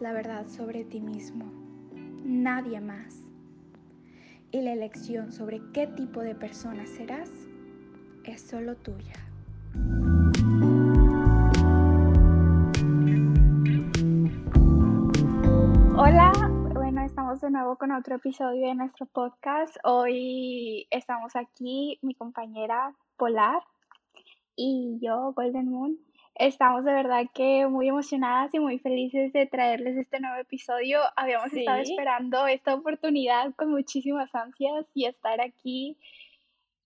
la verdad sobre ti mismo, nadie más. Y la elección sobre qué tipo de persona serás es solo tuya. Hola, bueno, estamos de nuevo con otro episodio de nuestro podcast. Hoy estamos aquí, mi compañera Polar y yo, Golden Moon. Estamos de verdad que muy emocionadas y muy felices de traerles este nuevo episodio. Habíamos estado esperando esta oportunidad con muchísimas ansias y estar aquí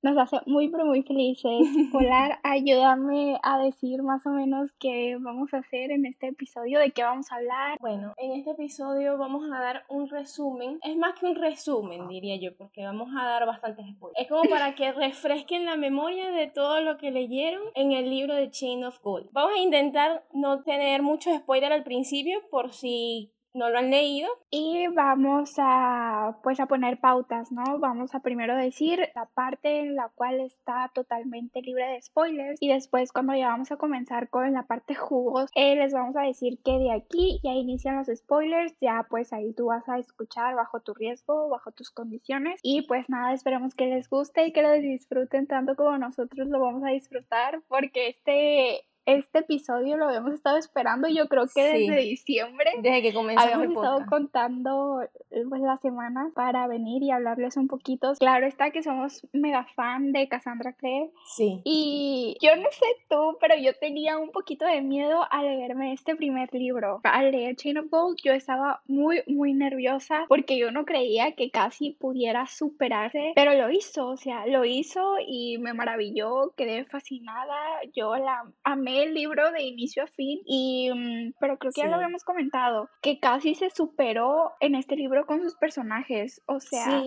nos hace muy, pero muy felices. Polar, ayúdame a decir más o menos qué vamos a hacer en este episodio, de qué vamos a hablar. Bueno, en este episodio vamos a dar un resumen. Es más que un resumen, diría yo, porque vamos a dar bastantes spoilers. Es como para que refresquen la memoria de todo lo que leyeron en el libro de Chain of Gold. Vamos a intentar no tener muchos spoilers al principio por si no lo han leído. Y vamos a pues a poner pautas, ¿no? Vamos a primero decir la parte en la cual está totalmente libre de spoilers y después cuando ya vamos a comenzar con la parte jugos, eh, les vamos a decir que de aquí ya inician los spoilers, ya pues ahí tú vas a escuchar bajo tu riesgo, bajo tus condiciones y pues nada, esperamos que les guste y que lo disfruten tanto como nosotros lo vamos a disfrutar porque este este episodio lo habíamos estado esperando, yo creo que desde diciembre. Desde que comenzó Habíamos estado contando pues, las semanas para venir y hablarles un poquito. Claro está que somos mega fan de Cassandra Clare. Sí. Y yo no sé tú, pero yo tenía un poquito de miedo al leerme este primer libro. Al leer Chain of Gold, yo estaba muy, muy nerviosa porque yo no creía que casi pudiera superarse, pero lo hizo, o sea, lo hizo y me maravilló, quedé fascinada. Yo la amé el libro de inicio a fin y mm, pero creo que ya lo habíamos comentado que casi se superó en este libro con sus personajes o sea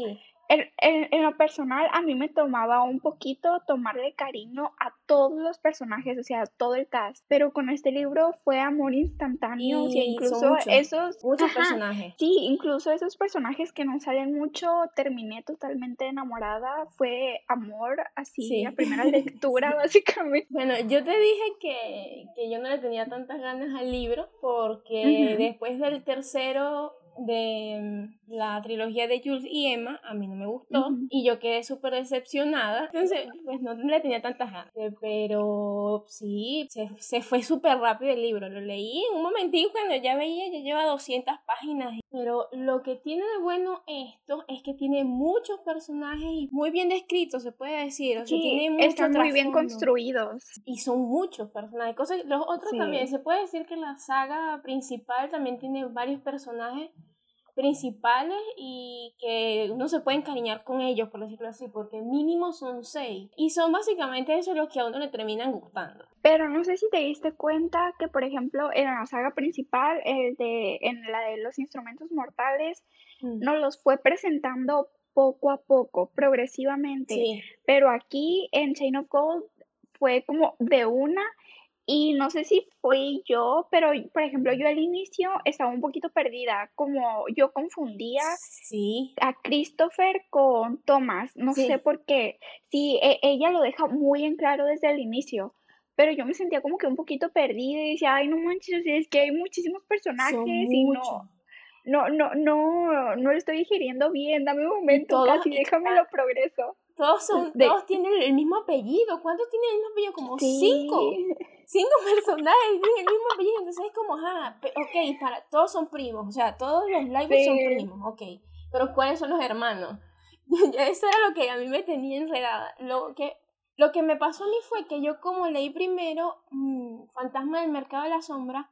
en, lo personal, a mí me tomaba un poquito tomarle cariño a todos los personajes, o sea, todo el cast. Pero con este libro fue amor instantáneo. incluso esos. Muchos personajes. Sí, incluso esos personajes que no salen mucho, terminé totalmente enamorada. Fue amor así, a primera lectura, básicamente. Bueno, yo te dije que, que, yo no le tenía tantas ganas al libro, porque después del tercero de mm, la trilogía de Jules y Emma, a mí no me gustó y yo quedé súper decepcionada. Entonces, pues no le tenía tantas ganas. Pero sí, se, se fue súper rápido el libro. Lo leí en un momentito cuando ya veía, ya lleva 200 páginas. Pero lo que tiene de bueno esto es que tiene muchos personajes y muy bien descritos, se puede decir. O sea, tiene están muy bien construidos. Y son muchos personajes. Cosas, los otros también, se puede decir que la saga principal también tiene varios personajes principales y que uno se puede encariñar con ellos, por decirlo así, porque mínimo son seis. Y son básicamente eso los que a uno le terminan gustando. Pero no sé si te diste cuenta que, por ejemplo, en la saga principal, el de, en la de los instrumentos mortales, mm. nos los fue presentando poco a poco, progresivamente. Pero aquí en Chain of Gold fue como de una y no sé si fui yo, pero por ejemplo, yo al inicio estaba un poquito perdida, como yo confundía a Christopher con Thomas, no sé por qué. Sí, e, ella lo deja muy en claro desde el inicio, pero yo me sentía como que un poquito perdida y decía, ay, no manches, es que hay muchísimos personajes y no no, no, no, no lo estoy digiriendo bien, dame un momento, casi déjame lo progreso. Todos son, todos tienen el mismo apellido. ¿Cuántos tienen el mismo apellido? Como cinco. Cinco personajes tienen el mismo apellido. Entonces es como, ah, ok, para, todos son primos. O sea, todos los lives son primos, ok. Pero ¿cuáles son los hermanos? Eso era lo que a mí me tenía enredada. Lo que, lo que me pasó a mí fue que yo como leí primero mm, Fantasma del Mercado de la Sombra,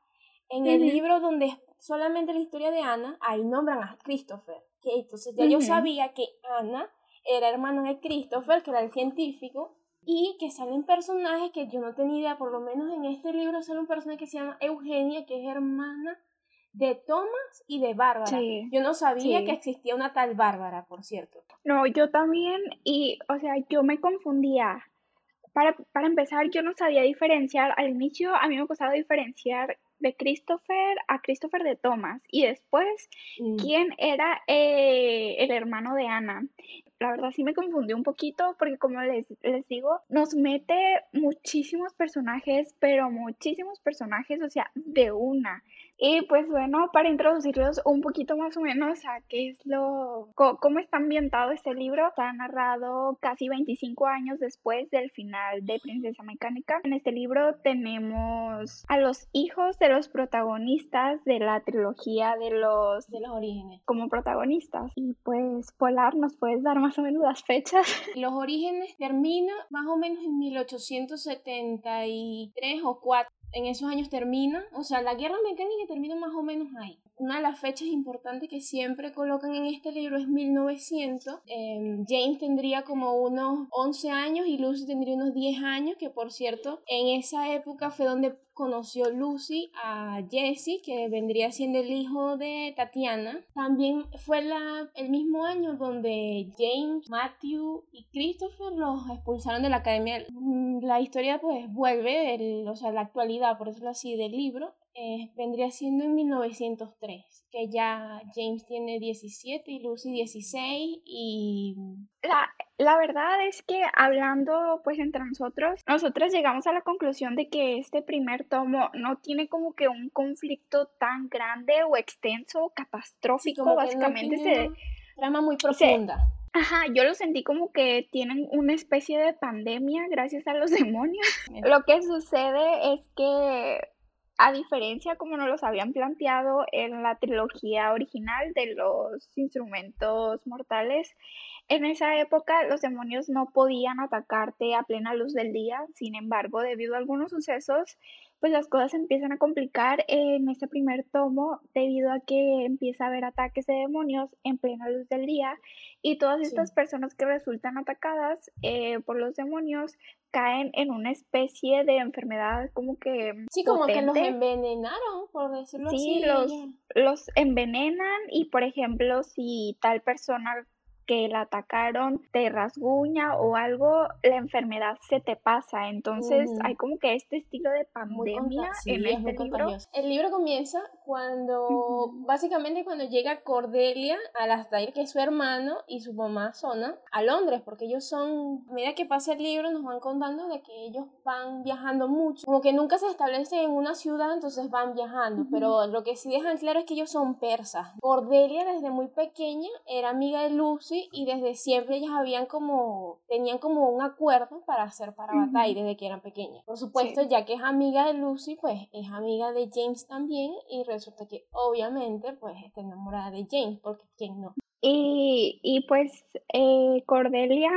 en el libro donde solamente la historia de Ana, ahí nombran a Christopher. Que entonces ya yo sabía que Ana era hermano de Christopher, que era el científico, y que salen personajes que yo no tenía idea, por lo menos en este libro sale un personaje que se llama Eugenia, que es hermana de Thomas y de Bárbara. yo no sabía que existía una tal Bárbara, por cierto. No, yo también, y, o sea, yo me confundía. Para, para empezar, yo no sabía diferenciar, al inicio a mí me costaba diferenciar de Christopher a Christopher de Thomas y después mm. quién era eh, el hermano de Ana. La verdad sí me confundió un poquito porque como les, les digo, nos mete muchísimos personajes, pero muchísimos personajes, o sea, de una. Y pues bueno, para introducirlos un poquito más o menos a qué es lo, cómo está ambientado este libro, está narrado casi 25 años después del final de Princesa Mecánica. En este libro tenemos a los hijos de los protagonistas de la trilogía de los, de los orígenes como protagonistas. Y pues Polar, ¿nos puedes dar más o menos las fechas? Los orígenes termina más o menos en 1873 o 4 en esos años termina, o sea, la guerra mecánica termina más o menos ahí. Una de las fechas importantes que siempre colocan en este libro es 1900. Em, James tendría como unos 11 años y Lucy tendría unos 10 años, que por cierto, en esa época fue donde conoció Lucy a Jesse, que vendría siendo el hijo de Tatiana. También fue la, el mismo año donde James, Matthew y Christopher los expulsaron de la academia. Mm, la historia pues vuelve, el, o sea, la actualidad, por decirlo así, del libro. Eh, vendría siendo en 1903, que ya James tiene 17 y Lucy 16 y... La, la verdad es que hablando pues entre nosotros, nosotros llegamos a la conclusión de que este primer tomo no tiene como que un conflicto tan grande o extenso, catastrófico, básicamente se... Trama muy profunda. Ajá, yo lo sentí como que tienen una especie de pandemia gracias a los demonios. Lo que sucede es que a diferencia como nos los habían planteado en la trilogía original de los instrumentos mortales, en esa época los demonios no podían atacarte a plena luz del día, sin embargo, debido a algunos sucesos, pues las cosas empiezan a complicar en este primer tomo debido a que empieza a haber ataques de demonios en plena luz del día y todas estas personas que resultan atacadas eh, por los demonios caen en una especie de enfermedad como que sí como que los envenenaron por decirlo así sí los los envenenan y por ejemplo si tal persona que la atacaron te rasguña o algo, la enfermedad se te pasa. Entonces hay como que este estilo de pandemia en este libro. El libro comienza cuando, básicamente cuando llega Cordelia a las que es su hermano y su mamá Zona, a Londres, porque ellos son, a medida que pasa el libro nos van contando de que ellos van viajando mucho, como que nunca se establecen en una ciudad, entonces van viajando, pero lo que sí dejan claro es que ellos son persas. Cordelia desde muy pequeña era amiga de Lucy y desde siempre ellas habían como, tenían como un acuerdo para hacer para batalla desde que eran pequeñas. Por supuesto, ya que es amiga de Lucy, pues es amiga de James también y resulta que obviamente pues está enamorada de James, porque ¿quién no? Y, y pues eh, Cordelia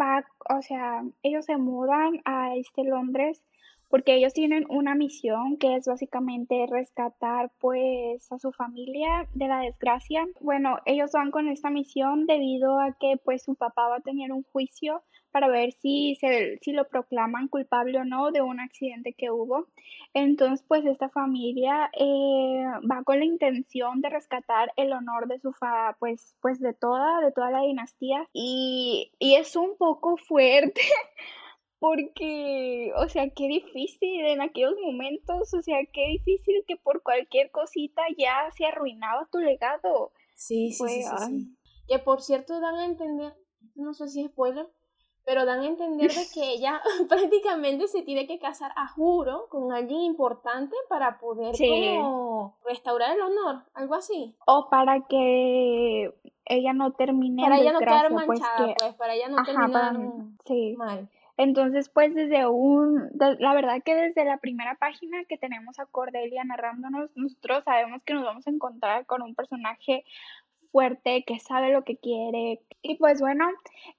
va, o sea, ellos se mudan a este Londres porque ellos tienen una misión que es básicamente rescatar pues a su familia de la desgracia. Bueno, ellos van con esta misión debido a que pues su papá va a tener un juicio para ver si, se, si lo proclaman culpable o no de un accidente que hubo. Entonces, pues esta familia eh, va con la intención de rescatar el honor de su fa, pues, pues de toda, de toda la dinastía. Y, y es un poco fuerte porque, o sea, qué difícil en aquellos momentos, o sea, qué difícil que por cualquier cosita ya se arruinaba tu legado. Sí, sí, sí, sí, Que por cierto dan a entender, no sé si es spoiler, pero dan a entender de que ella prácticamente se tiene que casar a juro con alguien importante para poder como restaurar el honor, algo así. O para que ella no termine para ella no quedar pues, manchada, pues, para ella no terminar sí. mal. Entonces, pues desde un, la verdad que desde la primera página que tenemos a Cordelia narrándonos, nosotros sabemos que nos vamos a encontrar con un personaje fuerte, que sabe lo que quiere. Y pues bueno,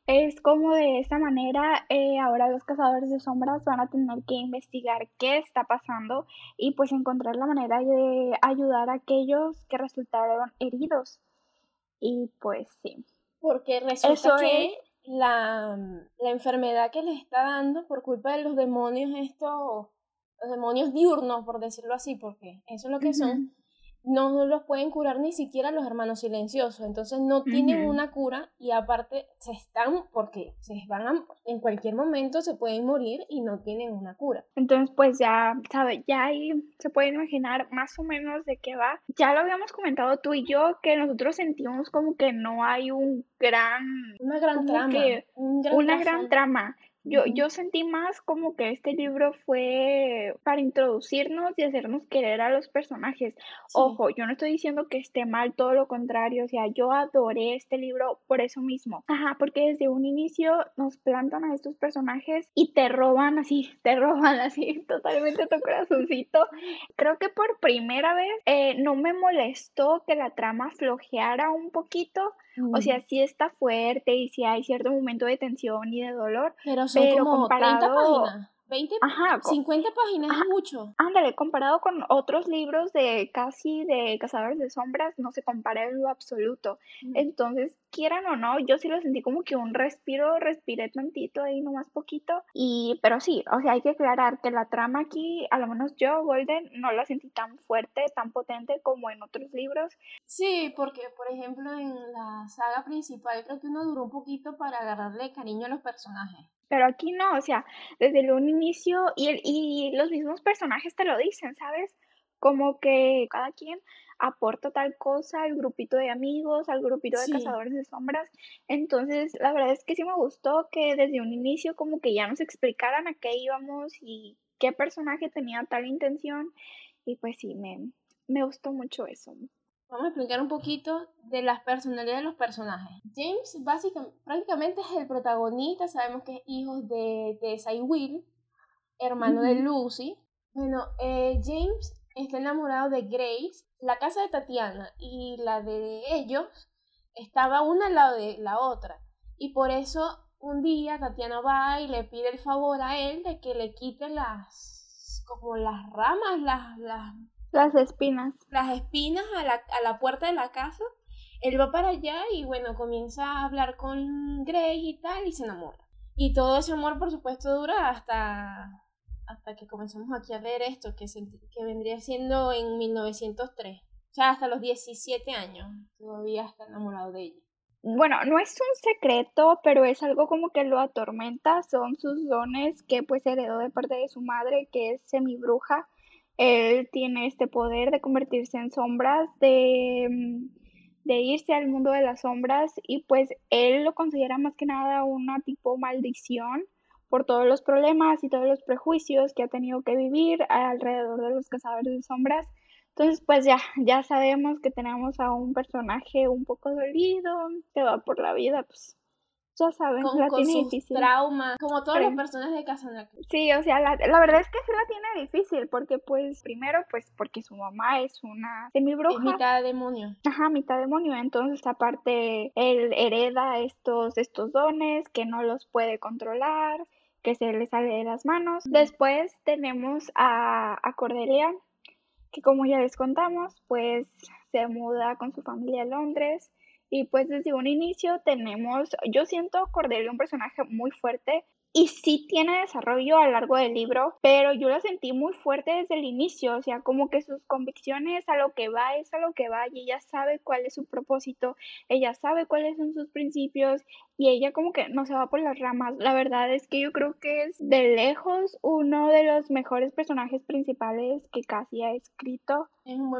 es como de esta manera, eh, ahora los cazadores de sombras van a tener que investigar qué está pasando y pues encontrar la manera de ayudar a aquellos que resultaron heridos. Y pues sí. Porque resulta que la, la enfermedad que les está dando por culpa de los demonios estos, los demonios diurnos, por decirlo así, porque eso es lo que son, no los pueden curar ni siquiera los hermanos silenciosos, entonces no tienen una cura y aparte se están, porque se van en cualquier momento se pueden morir y no tienen una cura. Entonces pues ya, sabe, ya ahí se pueden imaginar más o menos de qué va. Ya lo habíamos comentado tú y yo que nosotros sentimos como que no hay un gran... Una gran trama. una gran trama Yo, yo sentí más como que este libro fue para introducirnos y hacernos querer a los personajes. Ojo, yo no estoy diciendo que esté mal, todo lo contrario, o sea, yo adoré este libro por eso mismo. Ajá, porque desde un inicio nos plantan a estos personajes y te roban así, te roban así totalmente tu corazoncito. Creo que por primera vez eh, no me molestó que la trama flojeara un poquito o sea, sí está fuerte y sí hay cierto momento de tensión y de dolor. Pero son como 30 páginas. 20, Ajá, 50 páginas es mucho. Ándale, comparado con otros libros de casi de Cazadores de Sombras, no se compara en lo absoluto. Entonces, quieran o no, yo sí lo sentí como que un respiro, respiré tantito ahí nomás poquito. Y, pero sí, o sea, hay que aclarar que la trama aquí, a lo menos yo, Golden, no la sentí tan fuerte, tan potente como en otros libros. Sí, porque, por ejemplo, en la saga principal creo que uno duró un poquito para agarrarle cariño a los personajes. Pero aquí no, o sea, desde un inicio y, el, y los mismos personajes te lo dicen, ¿sabes? Como que cada quien aporta tal cosa al grupito de amigos, al grupito de cazadores de sombras. Entonces, la verdad es que sí me gustó que desde un inicio como que ya nos explicaran a qué íbamos y qué personaje tenía tal intención. Y pues sí, me, me gustó mucho eso. Vamos a explicar un poquito de las personalidades de los personajes. James básicamente, prácticamente es el protagonista, sabemos que es hijo de Tessa y Will, hermano de Lucy. Bueno, eh, James está enamorado de Grace. La casa de Tatiana y la de ellos estaba una al lado de la otra. Y por eso un día Tatiana va y le pide el favor a él de que le quite las como las ramas, las, las las espinas. Las espinas a la, a la puerta de la casa. Él va para allá y bueno, comienza a hablar con Grace y tal y se enamora. Y todo ese amor, por supuesto, dura hasta, hasta que comenzamos aquí a ver esto, que, que vendría siendo en 1903. O sea, hasta los 17 años. Todavía está enamorado de ella. Bueno, no es un secreto, pero es algo como que lo atormenta. Son sus dones que pues heredó de parte de su madre, que es semibruja él tiene este poder de convertirse en sombras, de, de irse al mundo de las sombras y pues él lo considera más que nada una tipo maldición por todos los problemas y todos los prejuicios que ha tenido que vivir alrededor de los cazadores de sombras. Entonces, pues ya, ya sabemos que tenemos a un personaje un poco dolido, que va por la vida, pues ya saben, con, la tiene difícil. traumas, como todas las personas de Cassandra. Sí, o sea, la, la, verdad es que sí la tiene difícil, porque pues, primero, pues, porque su mamá es una semibruja. Es mitad demonio. Ajá, mitad demonio, entonces aparte, él hereda estos, estos dones que no los puede controlar, que se le sale de las manos. Después tenemos a, Cordelia, que como ya les contamos, pues se muda con su familia a Londres y pues desde un inicio tenemos, yo siento Cordelia un personaje muy fuerte, y sí tiene desarrollo a lo largo del libro, pero yo lo sentí muy fuerte desde el inicio, o sea, como que sus convicciones a lo que va es a lo que va y ella sabe cuál es su propósito, ella sabe cuáles son sus principios y ella como que no se va por las ramas. La verdad es que yo creo que es de lejos uno de los mejores personajes principales que casi ha escrito.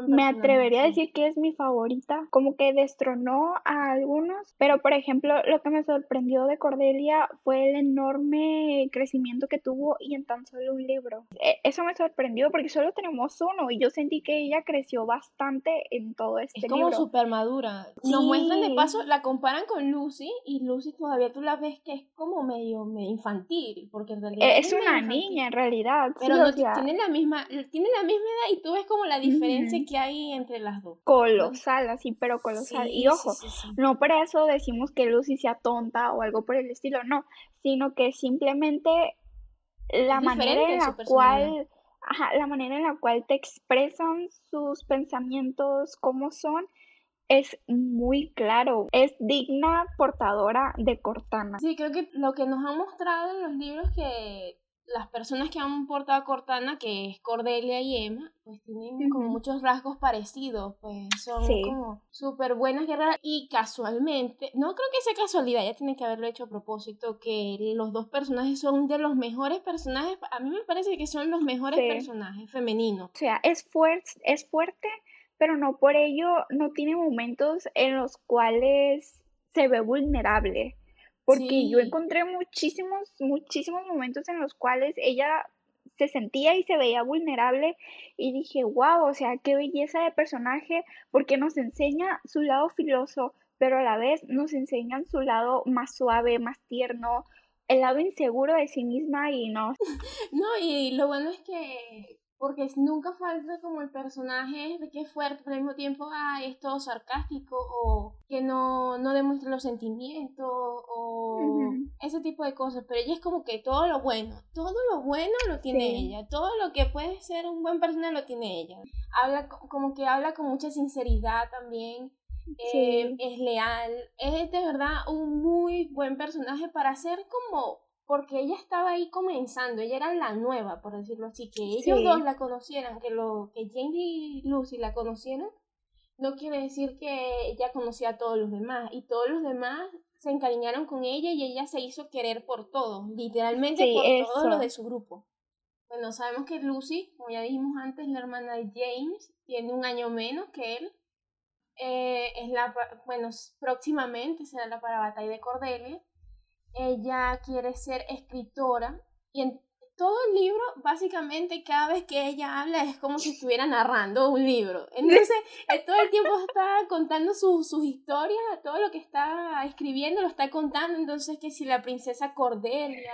Me atrevería a decir que es mi favorita, como que destronó a algunos, pero por ejemplo, lo que me sorprendió de Cordelia fue el enorme crecimiento que tuvo y en tan solo un libro. E, eso me sorprendió porque solo tenemos uno y yo sentí que ella creció bastante en todo este libro. Es como súper madura. Nos muestran de paso, la comparan con Lucy y Lucy todavía tú la ves que es como medio, infantil, porque en realidad e, es, una niña en realidad. Pero no, tiene la misma tiene la misma edad y tú ves como la diferencia que hay entre las dos. Colosal, así, pero colosal. y ojo, no por eso decimos que Lucy sea tonta o algo por el estilo, no, sino que simplemente la manera en la cual la manera en la cual te expresan sus pensamientos, cómo son, es muy claro, es digna portadora de Cortana. Sí, creo que lo que nos han mostrado en los libros que las personas que han portado a Cortana, que es Cordelia y Emma, pues tienen como muchos rasgos parecidos, pues son como súper buenas guerreras y casualmente, no creo que sea casualidad, ya tiene que haberlo hecho a propósito, que los dos personajes son de los mejores personajes, a mí me parece que son los mejores personajes femeninos. O sea, es, fuerte es fuerte, pero no por ello no tiene momentos en los cuales se ve vulnerable porque yo encontré muchísimos, muchísimos momentos en los cuales ella se sentía y se veía vulnerable y dije, wow, o sea, qué belleza de personaje, porque nos enseña su lado filoso, pero a la vez nos enseñan su lado más suave, más tierno, el lado inseguro de sí misma y no. No, y lo bueno es que porque nunca falta como el personaje de que es fuerte, pero al mismo tiempo ah, es todo sarcástico o que no, no demuestra los sentimientos o ese tipo de cosas, pero ella es como que todo lo bueno, todo lo bueno lo tiene ella, todo lo que puede ser un buen personaje lo tiene ella. Habla como que habla con mucha sinceridad también. Eh, es leal, es de verdad un muy buen personaje para ser como porque ella estaba ahí comenzando, ella era la nueva, por decirlo así, que ellos dos la conocieran, que lo que Jane y Lucy la conocieran, no quiere decir que ella conocía a todos los demás y todos los demás se encariñaron con ella y ella se hizo querer por todos, literalmente por todos los de su grupo. Bueno, sabemos que Lucy, como ya dijimos antes, la hermana de James, tiene un año menos que él. Eh, es la, bueno, próximamente será la para batalla de Cordelia ella quiere ser escritora y en todo el libro, básicamente, cada vez que ella habla es como si estuviera narrando un libro. Entonces, todo el tiempo está contando sus historias, todo lo que está escribiendo lo está contando. Entonces, que si la princesa Cordelia,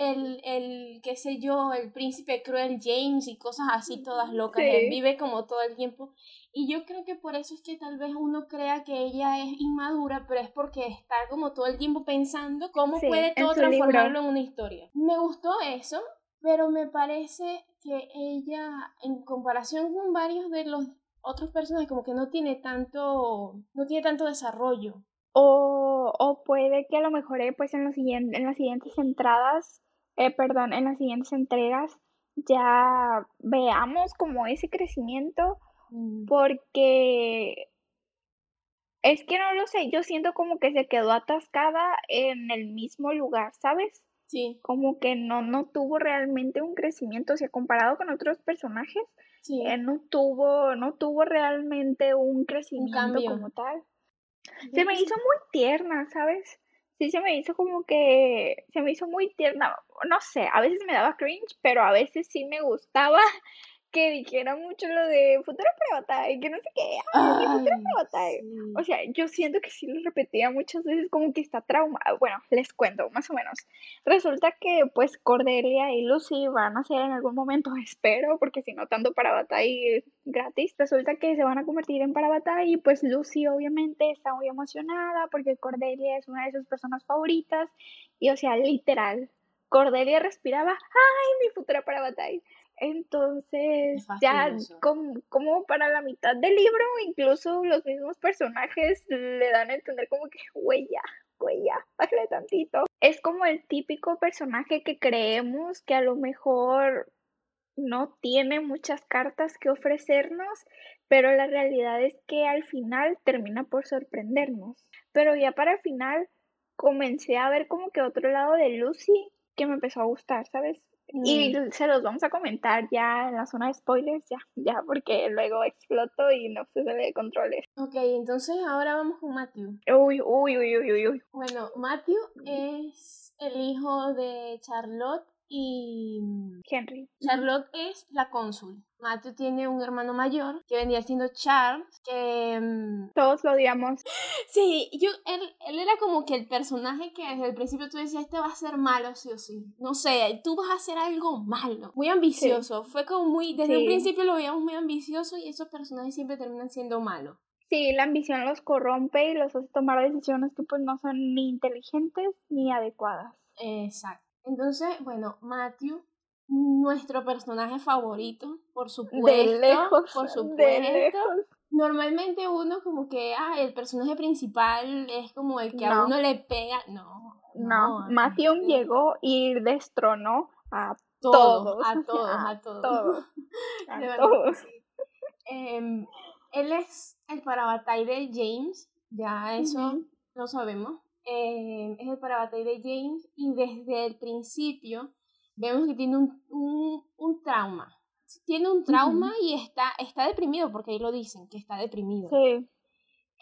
el, el qué sé yo, el príncipe cruel James y cosas así todas locas. Él vive como todo el tiempo. Y yo creo que por eso es que tal vez uno crea que ella es inmadura, pero es porque está como todo el tiempo pensando cómo puede todo transformarlo en una historia. Me gustó eso, pero me parece que ella, en comparación con varios de los otros personajes, como que no tiene tanto, no tiene tanto desarrollo. O, o puede que a lo mejor eh, pues en, los siguientes, en las siguientes entradas, eh, perdón, en las siguientes entregas ya veamos como ese crecimiento Mm. porque es que no lo sé, yo siento como que se quedó atascada en el mismo lugar, ¿sabes? Sí. Como que no, no tuvo realmente un crecimiento, o sea, comparado con otros personajes, sí. Eh, no tuvo, no tuvo realmente un crecimiento como tal. Se me hizo muy tierna, ¿sabes? Sí, se me hizo como que, se me hizo muy tierna, no sé, a veces me daba cringe, pero a veces sí me gustaba que dijera mucho lo de futuro pre y que no sé qué, ay, futuro pre O sea, yo siento que sí lo repetía muchas veces como que está traumado. Bueno, les cuento más o menos. Resulta que pues Cordelia y Lucy van a ser en algún momento, espero, porque si no tanto para batalla gratis, resulta que se van a convertir en para batalla y pues Lucy obviamente está muy emocionada porque Cordelia es una de sus personas favoritas y o sea, literal, Cordelia respiraba, ay, mi futura para batalla. Entonces, ya como, como, para la mitad del libro, incluso los mismos personajes le dan a entender como que, güey, ya, güey, ya, bájale tantito. Es como el típico personaje que creemos que a lo mejor no tiene muchas cartas que ofrecernos, pero la realidad es que al final termina por sorprendernos. Pero ya para el final comencé a ver como que otro lado de Lucy que me empezó a gustar, ¿sabes? Y se los vamos a comentar ya en la zona de spoilers, ya, ya, porque luego exploto y no se sale de controles. Ok, entonces ahora vamos con Matthew. Uy, uy, uy, uy, uy. Bueno, Matthew es el hijo de Charlotte y Henry. Charlotte es la cónsul. Matthew tiene un hermano mayor que venía siendo Charles, que... Mm, Todos lo odiamos. Sí, yo, él, él era como que el personaje que desde el principio tú decías, este va a ser malo sí o sí. No sé, tú vas a hacer algo malo. Muy ambicioso. Fue como muy... Desde un principio lo veíamos muy ambicioso y esos personajes siempre terminan siendo malos. Sí, la ambición los corrompe y los hace tomar decisiones que pues no son ni inteligentes ni adecuadas. Exacto. Entonces, bueno, Matthew, nuestro personaje favorito, por supuesto. De lejos. Por supuesto. Normalmente uno como que, ah, el personaje principal es como el que a uno le pega. No. No, Matthew llegó y destronó a todos. A todos, a, todos. A todos. Em, él es el parabatay de James, ya eso lo sabemos. Eh, es el parabatay de James y desde el principio vemos que tiene un, un, trauma. Tiene un trauma y está, está deprimido, porque ahí lo dicen, que está deprimido. Sí.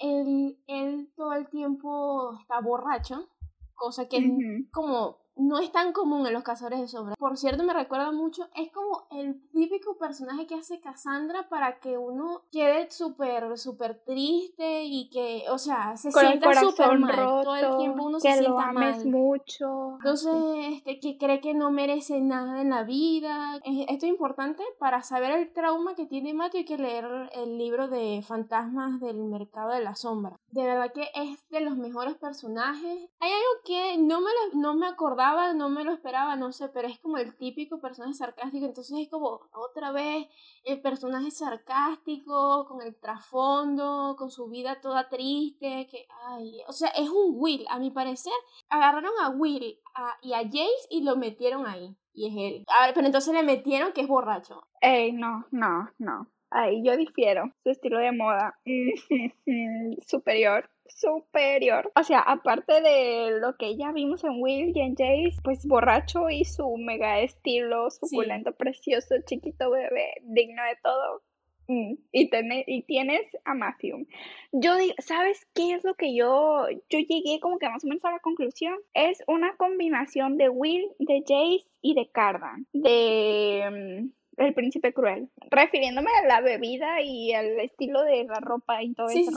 Él, él todo el tiempo está borracho, cosa que es como no es tan común en los cazadores de sombras. Por cierto, me recuerda mucho, es como el típico personaje que hace Cassandra para que uno quede súper, súper triste y que, o sea, se sienta súper mal. Todo el tiempo uno se sienta mal. mucho. Entonces, este, que cree que no merece nada en la vida. Esto es importante para saber el trauma que tiene Matthew hay que leer el libro de Fantasmas del Mercado de la Sombra. De verdad que es de los mejores personajes. Hay algo que no me, no me acordaba no me lo esperaba, no sé, pero es como el típico personaje sarcástico, entonces es como otra vez el personaje sarcástico, con el trasfondo, con su vida toda triste, que, ay, o sea, es un Will, a mi parecer, agarraron a Will y a Jace y lo metieron ahí, y es él. A ver, pero entonces le metieron que es borracho. Ey, no, no, no. Ay, yo difiero. Su estilo de moda superior superior. O sea, aparte de lo que ya vimos en Will y en Jace, pues borracho y su mega estilo suculento, precioso, chiquito bebé, digno de todo. Mm, y, y tienes a Matthew. Yo digo, ¿sabes qué es lo que yo, yo llegué como que más o menos a la conclusión? Es una combinación de Will, de Jace y de Cardan. De mm, el príncipe cruel, refiriéndome a la bebida y al estilo de la ropa y todo eso.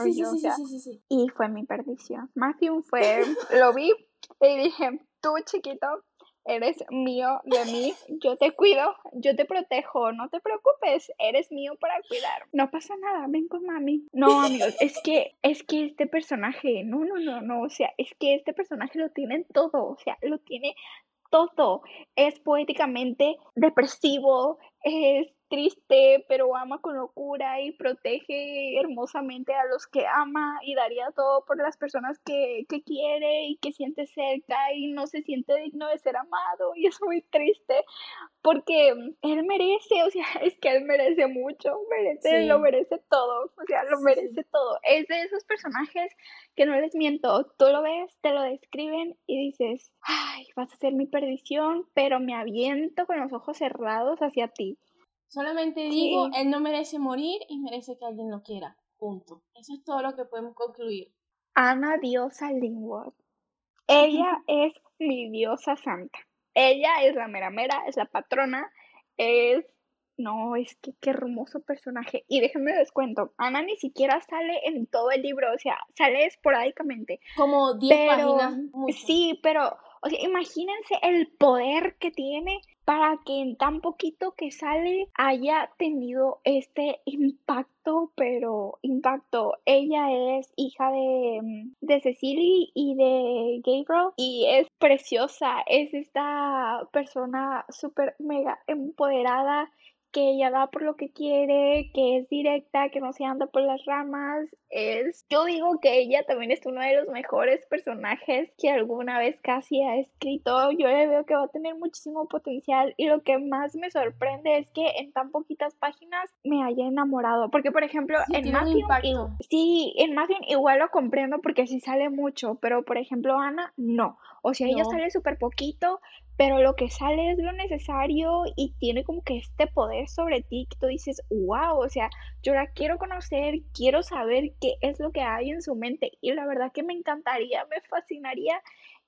y fue mi perdición. Matthew fue, lo vi y dije, tú chiquito, eres mío de mí, yo te cuido, yo te protejo, no te preocupes, eres mío para cuidar. No pasa nada, ven con mami. No, amigos, es que es que este personaje, no, no, no, no, o sea, es que este personaje lo tiene todo, o sea, lo tiene todo. Es poéticamente depresivo, es triste, pero ama con locura y protege hermosamente a los que ama y daría todo por las personas que, que quiere y que siente cerca y no se siente digno de ser amado y es muy triste porque él merece, o sea, es que él merece mucho, merece, lo merece todo, o sea, lo merece todo. Es de esos personajes que no les miento, tú lo ves, te lo describen y dices, ay, vas a ser mi perdición, pero me aviento con los ojos cerrados hacia ti. Solamente digo, él no merece morir y merece que alguien lo quiera. Punto. Eso es todo lo que podemos concluir. Ana diosa Linwood. Ella es mi diosa santa. Ella es la mera mera, es la patrona, es... No, es que qué hermoso personaje. Y déjenme les cuento, Ana ni siquiera sale en todo el libro, o sea, sale esporádicamente. Como 10 páginas. Sí, pero, o sea, imagínense el poder que tiene para que en tan poquito que sale haya tenido este impacto, pero impacto. Ella es hija de, mm, de Cecily y de Gabriel y es preciosa, es esta persona súper mega empoderada que ella va por lo que quiere, que es directa, que no se anda por las ramas. Es, yo digo que ella también es uno de los mejores personajes que alguna vez casi ha escrito. Yo le veo que va a tener muchísimo potencial y lo que más me sorprende es que en tan poquitas páginas me haya enamorado. Porque, por ejemplo, en Matthew, sí, en Matthew igual lo comprendo porque sí sale mucho, pero por ejemplo, Ana, no. O sea, ella sale súper poquito, pero lo que sale es lo necesario y tiene como que este poder sobre ti que tú dices, wow, o sea, yo la quiero conocer, quiero saber qué es lo que hay en su mente y la verdad que me encantaría, me fascinaría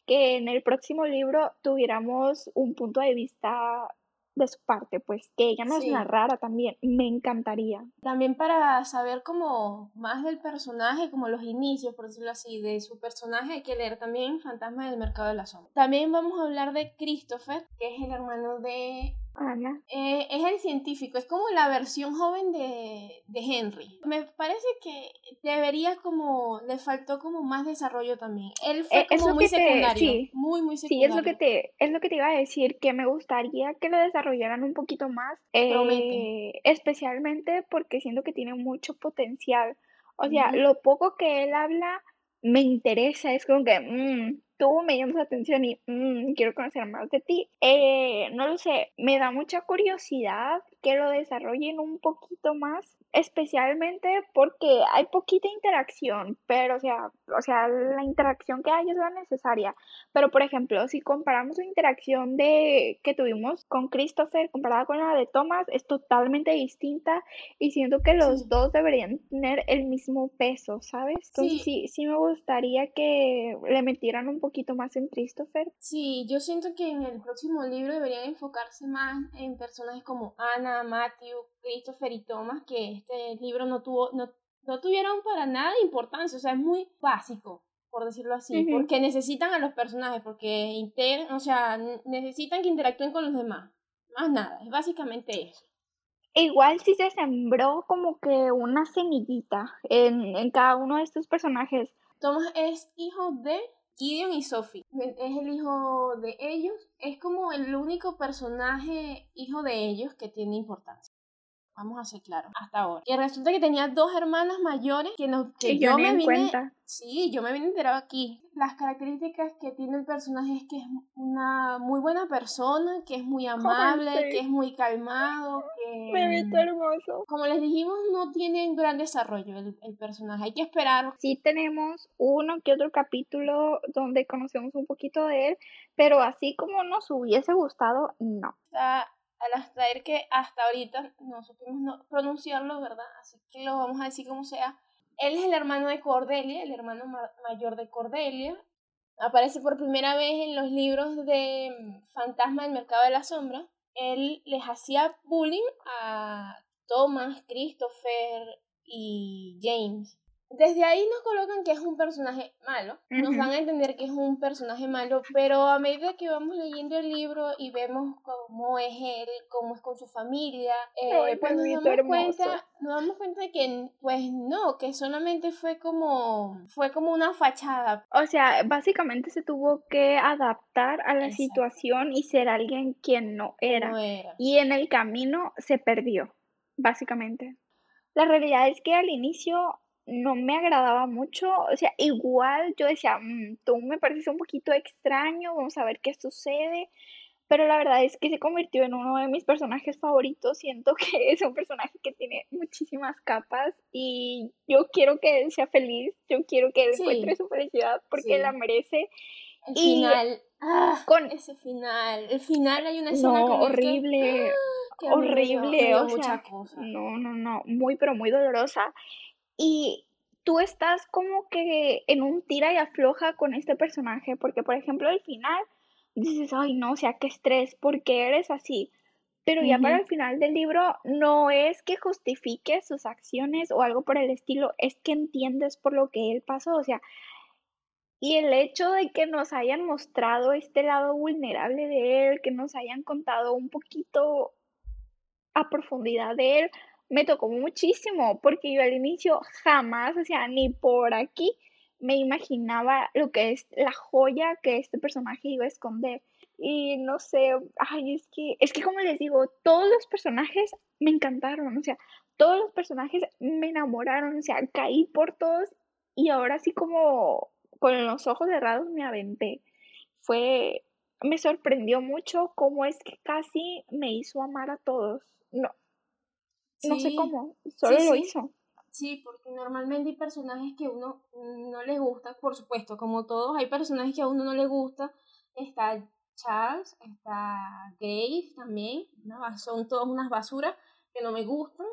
que en el próximo libro tuviéramos un punto de vista de su parte, pues que ella no es una rara también, me encantaría. También para saber como más del personaje, como los inicios, por decirlo así, de su personaje, hay que leer también Fantasma del Mercado de la Sombra. También vamos a hablar de Christopher, que es el hermano de Ana. Eh, es el científico, es como la versión joven de, de, Henry. Me parece que debería como, le faltó como más desarrollo también. Él fue eh, como muy secundario, muy, muy secundario. Sí, es lo, que te, es lo que te iba a decir, que me gustaría que lo desarrollaran un poquito más, eh, especialmente porque siento que tiene mucho potencial. O sea, lo poco que él habla me interesa, es como que, mmm, tú me llamas la atención y mm, quiero conocer más de ti. Eh, no lo sé, me da mucha curiosidad que lo desarrollen un poquito más, especialmente porque hay poquita interacción, pero o sea, o sea, la interacción que hay es la necesaria. Pero por ejemplo, si comparamos la interacción de que tuvimos con Christopher comparada con la de Thomas, es totalmente distinta y siento que los dos deberían tener el mismo peso, ¿sabes? Entonces sí. sí, me gustaría que le metieran un poquito más en Christopher. Sí, yo siento que en el próximo libro deberían enfocarse más en personajes como Matthew, Christopher y Thomas, que este libro no tuvo, no, no tuvieron para nada de importancia, o sea, es muy básico, por decirlo así, porque necesitan a los personajes, porque inter, o sea, necesitan que interactúen con los demás, más nada, es básicamente eso. Igual sí se sembró como que una semillita en, en cada uno de estos personajes. Thomas es hijo de Gideon y Sophie. Es el hijo de ellos. Es como el único personaje hijo de ellos que tiene importancia. Vamos a ser claros, hasta ahora. Y resulta que tenía dos hermanas mayores que, no, que yo, me vine. Cuenta. Sí, yo me vine enterado aquí. Las características que tiene el personaje es que es una muy buena persona, que es muy amable, que es muy calmado, que. Bebito hermoso. Como les dijimos, no tiene un gran desarrollo el, el, personaje. Hay que esperar. Sí, tenemos uno que otro capítulo donde conocemos un poquito de él, pero así como nos hubiese gustado, no. Está al extraer que hasta ahorita no supimos pronunciarlo, ¿verdad? Así que lo vamos a decir como sea. Él es el hermano de Cordelia, el hermano mayor de Cordelia. Aparece por primera vez en los libros de mm, Fantasma del Mercado de la Sombra. Él les hacía bullying a Thomas, Christopher y James. Desde ahí nos colocan que es un personaje malo, nos dan a entender que es un personaje malo, pero a medida que vamos leyendo el libro y vemos cómo es él, cómo es con su familia, eh, pues nos damos cuenta, nos damos cuenta de que pues no, que solamente fue como fue como una fachada. O sea, básicamente se tuvo que adaptar a la situación y ser alguien quien no era. no era. Y en el camino se perdió, básicamente. La realidad es que al inicio no me agradaba mucho, o sea, igual yo decía, mm, tú me pareces un poquito extraño, vamos a ver qué sucede, pero la verdad es que se convirtió en uno de mis personajes favoritos, siento que es un personaje que tiene muchísimas capas y yo quiero que él sea feliz, yo quiero que él encuentre su felicidad porque la merece. El final, ah, con ese final, el final hay una escena no, horrible, ¡ah! horrible, o sea, no, no, no, muy pero muy dolorosa y tú estás como que en un tira y afloja con este personaje, porque por ejemplo al final dices, ay no, o sea, qué estrés, porque eres así. Pero ya para el final del libro no es que justifique sus acciones o algo por el estilo, es que entiendes por lo que él pasó, o sea, y el hecho de que nos hayan mostrado este lado vulnerable de él, que nos hayan contado un poquito a profundidad de él, me tocó muchísimo, porque yo al inicio jamás, o sea, ni por aquí me imaginaba lo que es la joya que este personaje iba a esconder. Y no sé, ay, es que, es que como les digo, todos los personajes me encantaron, o sea, todos los personajes me enamoraron, o sea, caí por todos y ahora sí como con los ojos cerrados me aventé. Fue, me sorprendió mucho cómo es que casi me hizo amar a todos. No, no sé cómo, solo lo hizo. Sí, porque normalmente hay personajes que a uno no le gusta, por supuesto, como todos, hay personajes que a uno no le gusta. Está Charles, está Grace también, son todas unas basuras que no me gustan.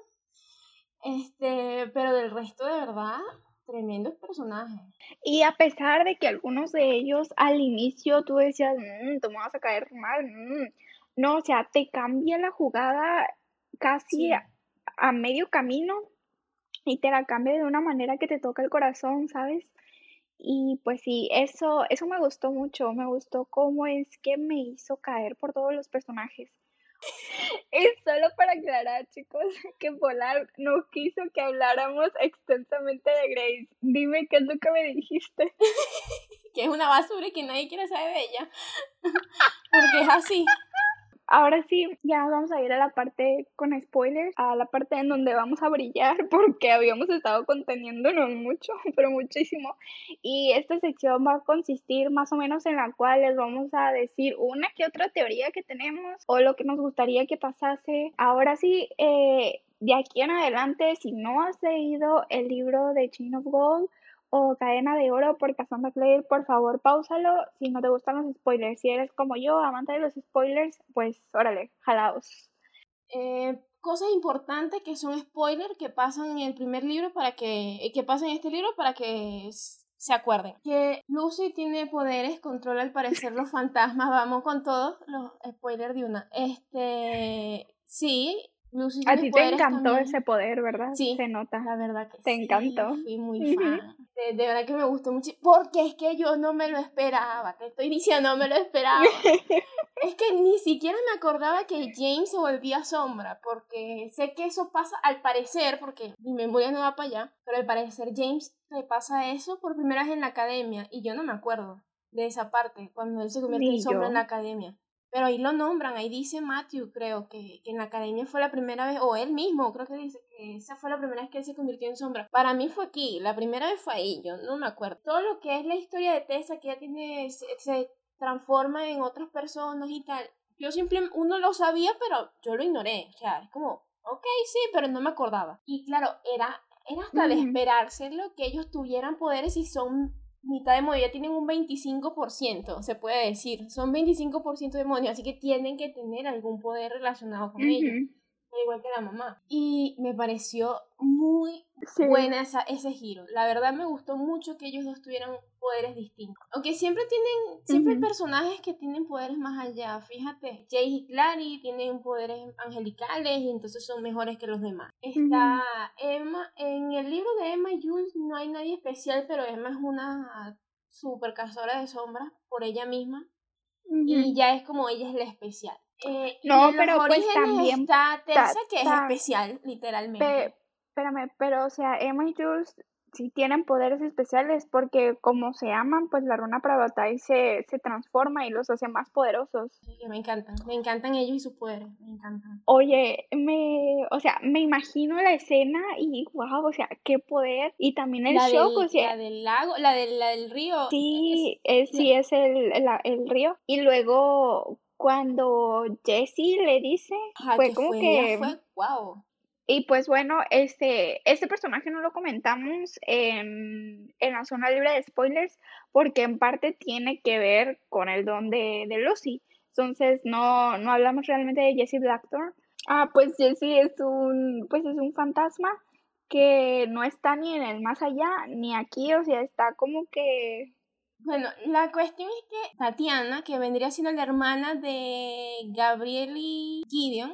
Este, pero del resto de verdad, tremendos personajes. Y a pesar de que algunos de ellos al inicio tú decías, mmm, tú me vas a caer mal, mm", no, o sea, te cambia la jugada casi a medio camino y te la cambia de una manera que te toca el corazón, ¿sabes? Y pues sí, eso, eso me gustó mucho, me gustó cómo es que me hizo caer por todos los personajes. Y solo para aclarar, chicos, que Polar no quiso que habláramos extensamente de Grace. Dime qué es lo que me dijiste. que es una basura y que nadie quiere saber de ella. Porque es así. Ahora sí, ya vamos a ir a la parte con spoilers, a la parte en donde vamos a brillar porque habíamos estado conteniéndonos mucho, pero muchísimo. Y esta sección va a consistir más o menos en la cual les vamos a decir una que otra teoría que tenemos o lo que nos gustaría que pasase. Ahora sí, eh, de aquí en adelante, si no has leído el libro de Chain of Gold, o Cadena de Oro por Cassandra Clare, por favor, pausalo si no te gustan los spoilers. Si eres como yo, amante de los spoilers, pues órale, jalaos. Eh, cosas importantes que son spoilers que pasan en el primer libro para que, que pasan en este libro para que se acuerden. Que Lucy tiene poderes, controla al parecer los fantasmas, vamos con todos los spoilers de una. Este, sí, a ti te encantó ese poder, ¿verdad? Sí. Se nota. La verdad que te encantó. Fui muy fan. De, verdad que me gustó mucho. Porque es que yo no me lo esperaba. Te estoy diciendo, no me lo esperaba. es que ni siquiera me acordaba que James se volvía sombra. Porque sé que eso pasa al parecer, porque mi memoria no va para allá. Pero al parecer James le pasa eso por primera vez en la academia. Y yo no me acuerdo de esa parte, cuando él se convierte en sombra en la academia. Pero ahí lo nombran, ahí dice Matthew, creo, que, en la academia fue la primera vez, o él mismo, creo que dice que esa fue la primera vez que él se convirtió en sombra. Para mí fue aquí, la primera vez fue ahí, yo no me acuerdo. Todo lo que es la historia de Tessa, que ya tiene, se, transforma en otras personas y tal, yo simplemente, uno lo sabía, pero yo lo ignoré. O sea, es como, ok, sí, pero no me acordaba. Y claro, era, era hasta de esperarse lo que ellos tuvieran poderes y son mitad demonio, tienen un 25%, se puede decir. Son 25% demonio, así que tienen que tener algún poder relacionado con ellos. Igual que la mamá. Y me pareció muy buena esa, ese giro. La verdad me gustó mucho que ellos dos tuvieran poderes distintos. Aunque siempre tienen, siempre hay personajes que tienen poderes más allá. Fíjate, Jay y Clary tienen poderes angelicales y entonces son mejores que los demás. Está Emma, en el libro de Emma y Jules no hay nadie especial, pero Emma es una super cazadora de sombras por ella misma. Y ya es como ella es la especial. Eh, no, pero pues también está Tessa, que es especial, literalmente. espérame, pero o sea, Emma y Jules si tienen poderes especiales porque como se aman, pues la runa Pravatai se, se transforma y los hace más poderosos. Sí, me encantan, me encantan ellos y sus poderes, me encantan. Oye, me, o sea, me imagino la escena y wow, o sea, qué poder y también el shock, o sea, la del lago, la del, la del río. Sí, es, sí es el, el río y luego cuando Jessie le dice, fue como que... Fue, wow. Y pues bueno, este, este personaje no lo comentamos en, la zona libre de spoilers porque en parte tiene que ver con el don de, de Lucy. Entonces no, no hablamos realmente de Jessie Blackthorne. Ah, pues Jessie es un, pues es un fantasma que no está ni en el más allá ni aquí, o sea, está como que bueno, la cuestión es que Tatiana, que vendría siendo la hermana de Gabriel y Gideon,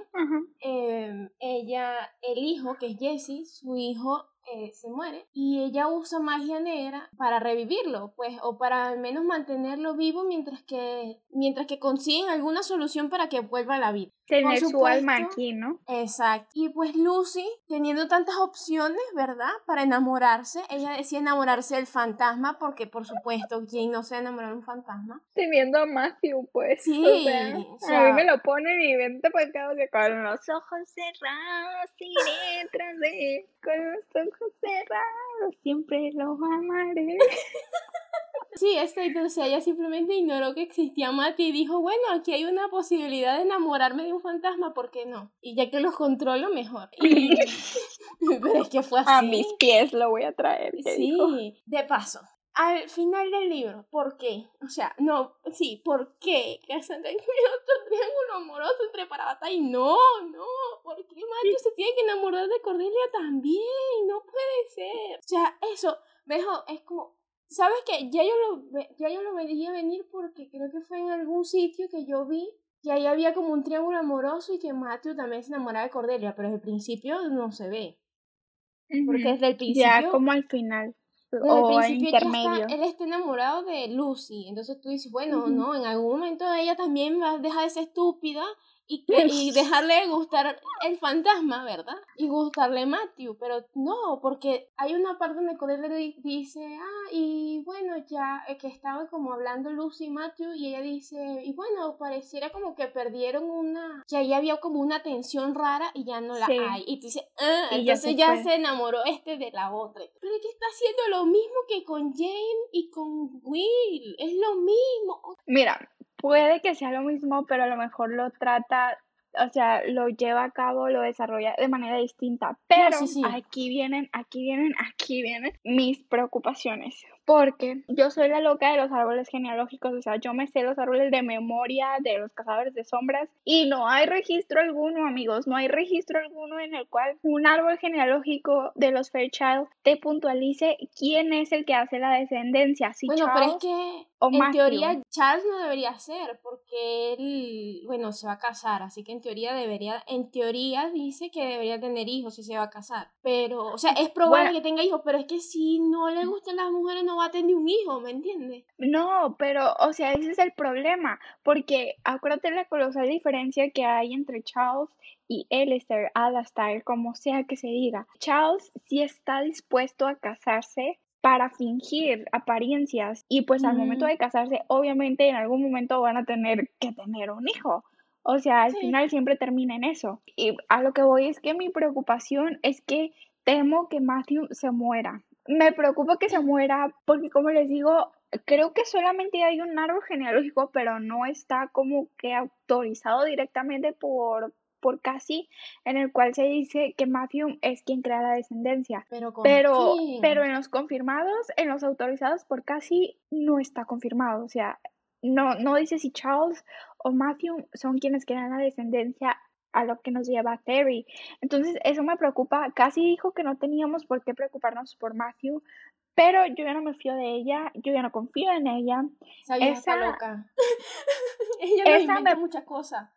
em, ella, el hijo, que es Jesse, su hijo eh, se muere y ella usa magia negra para revivirlo, pues, o para al menos mantenerlo vivo mientras que, mientras que consiguen alguna solución para que vuelva a la vida. Tener su alma aquí, ¿no? Exacto. Y pues Lucy, teniendo tantas opciones, ¿verdad? Para enamorarse, ella decía enamorarse del fantasma, porque por supuesto, ¿quién no se enamora de un fantasma? Teniendo a Matthew, pues. Sí. a mí me lo ponen y vente por acá, con los ojos cerrados, y letras de con los ojos cerrados, siempre lo amaré. Sí, esto, entonces ella simplemente ignoró que existía Mati y dijo, bueno, aquí hay una posibilidad de enamorarme de un fantasma, ¿por qué no? Y ya que los controlo, mejor. Pero es que fue así. A mis pies lo voy a traer. Sí, de paso. Al final del libro, ¿por qué? O sea, no, sí, ¿por qué? Que Cassandra otro triángulo amoroso entre Parabata y no, no, ¿por qué Matthew se tiene que enamorar de Cordelia también? No puede ser. O sea, eso, mejor, es como, ¿Sabes qué? Ya yo lo, ya yo lo veía venir porque creo que fue en algún sitio que yo vi que ahí había como un triángulo amoroso y que Matthew también se enamoraba de Cordelia, pero desde el principio no se ve. Porque desde el principio... Ya como al final. O el intermedio. él está enamorado de Lucy. Entonces tú dices, bueno, no, en algún momento ella también va a dejar de ser estúpida y, y dejarle de gustar el fantasma, ¿verdad? Y gustarle Matthew, pero no, porque hay una parte donde Cordelia dice, ah, y bueno, ya eh, que estaban como hablando Lucy y Matthew, y ella dice, y bueno, pareciera como que perdieron una, que ahí había como una tensión rara y ya no la hay. Y tú dices, ah, entonces ya, se, enamoró este de la otra. Pero es que está haciendo lo mismo que con Jane y con Will, es lo mismo. Mira, puede que sea lo mismo, pero a lo mejor lo trata o sea, lo lleva a cabo, lo desarrolla de manera distinta. Pero aquí vienen, aquí vienen, aquí vienen mis preocupaciones porque yo soy la loca de los árboles genealógicos, o sea, yo me sé los árboles de memoria de los cazadores de sombras y no hay registro alguno, amigos, no hay registro alguno en el cual un árbol genealógico de los Fairchild te puntualice quién es el que hace la descendencia. Si bueno, pero es que en teoría Charles no debería ser porque él, bueno, se va a casar, así que en teoría debería, en teoría dice que debería tener hijos si se va a casar, pero, o sea, es probable que tenga hijos, pero es que si no le gustan las mujeres no va a tener un hijo, ¿me entiendes? No, pero, o sea, ese es el problema, porque acuérdate la colosal diferencia que hay entre Charles y Alistair, Alastair, como sea que se diga. Charles sí está dispuesto a casarse para fingir apariencias y pues al momento de casarse obviamente en algún momento van a tener que tener un hijo. O sea, al final siempre termina en eso. Y a lo que voy es que mi preocupación es que temo que Matthew se muera me preocupa que se muera porque como les digo, creo que solamente hay un árbol genealógico, pero no está como que autorizado directamente por por casi en el cual se dice que Matthew es quien crea la descendencia. Pero, pero, pero en los confirmados, en los autorizados por casi no está confirmado. O sea, no, no dice si Charles o Matthew son quienes crean la descendencia a lo que nos lleva Terry. Entonces, eso me preocupa. Casi dijo que no teníamos por qué preocuparnos por Matthew, pero yo ya no me fío de ella, yo ya no confío en ella. Esa, loca. ella no inventa muchas cosas.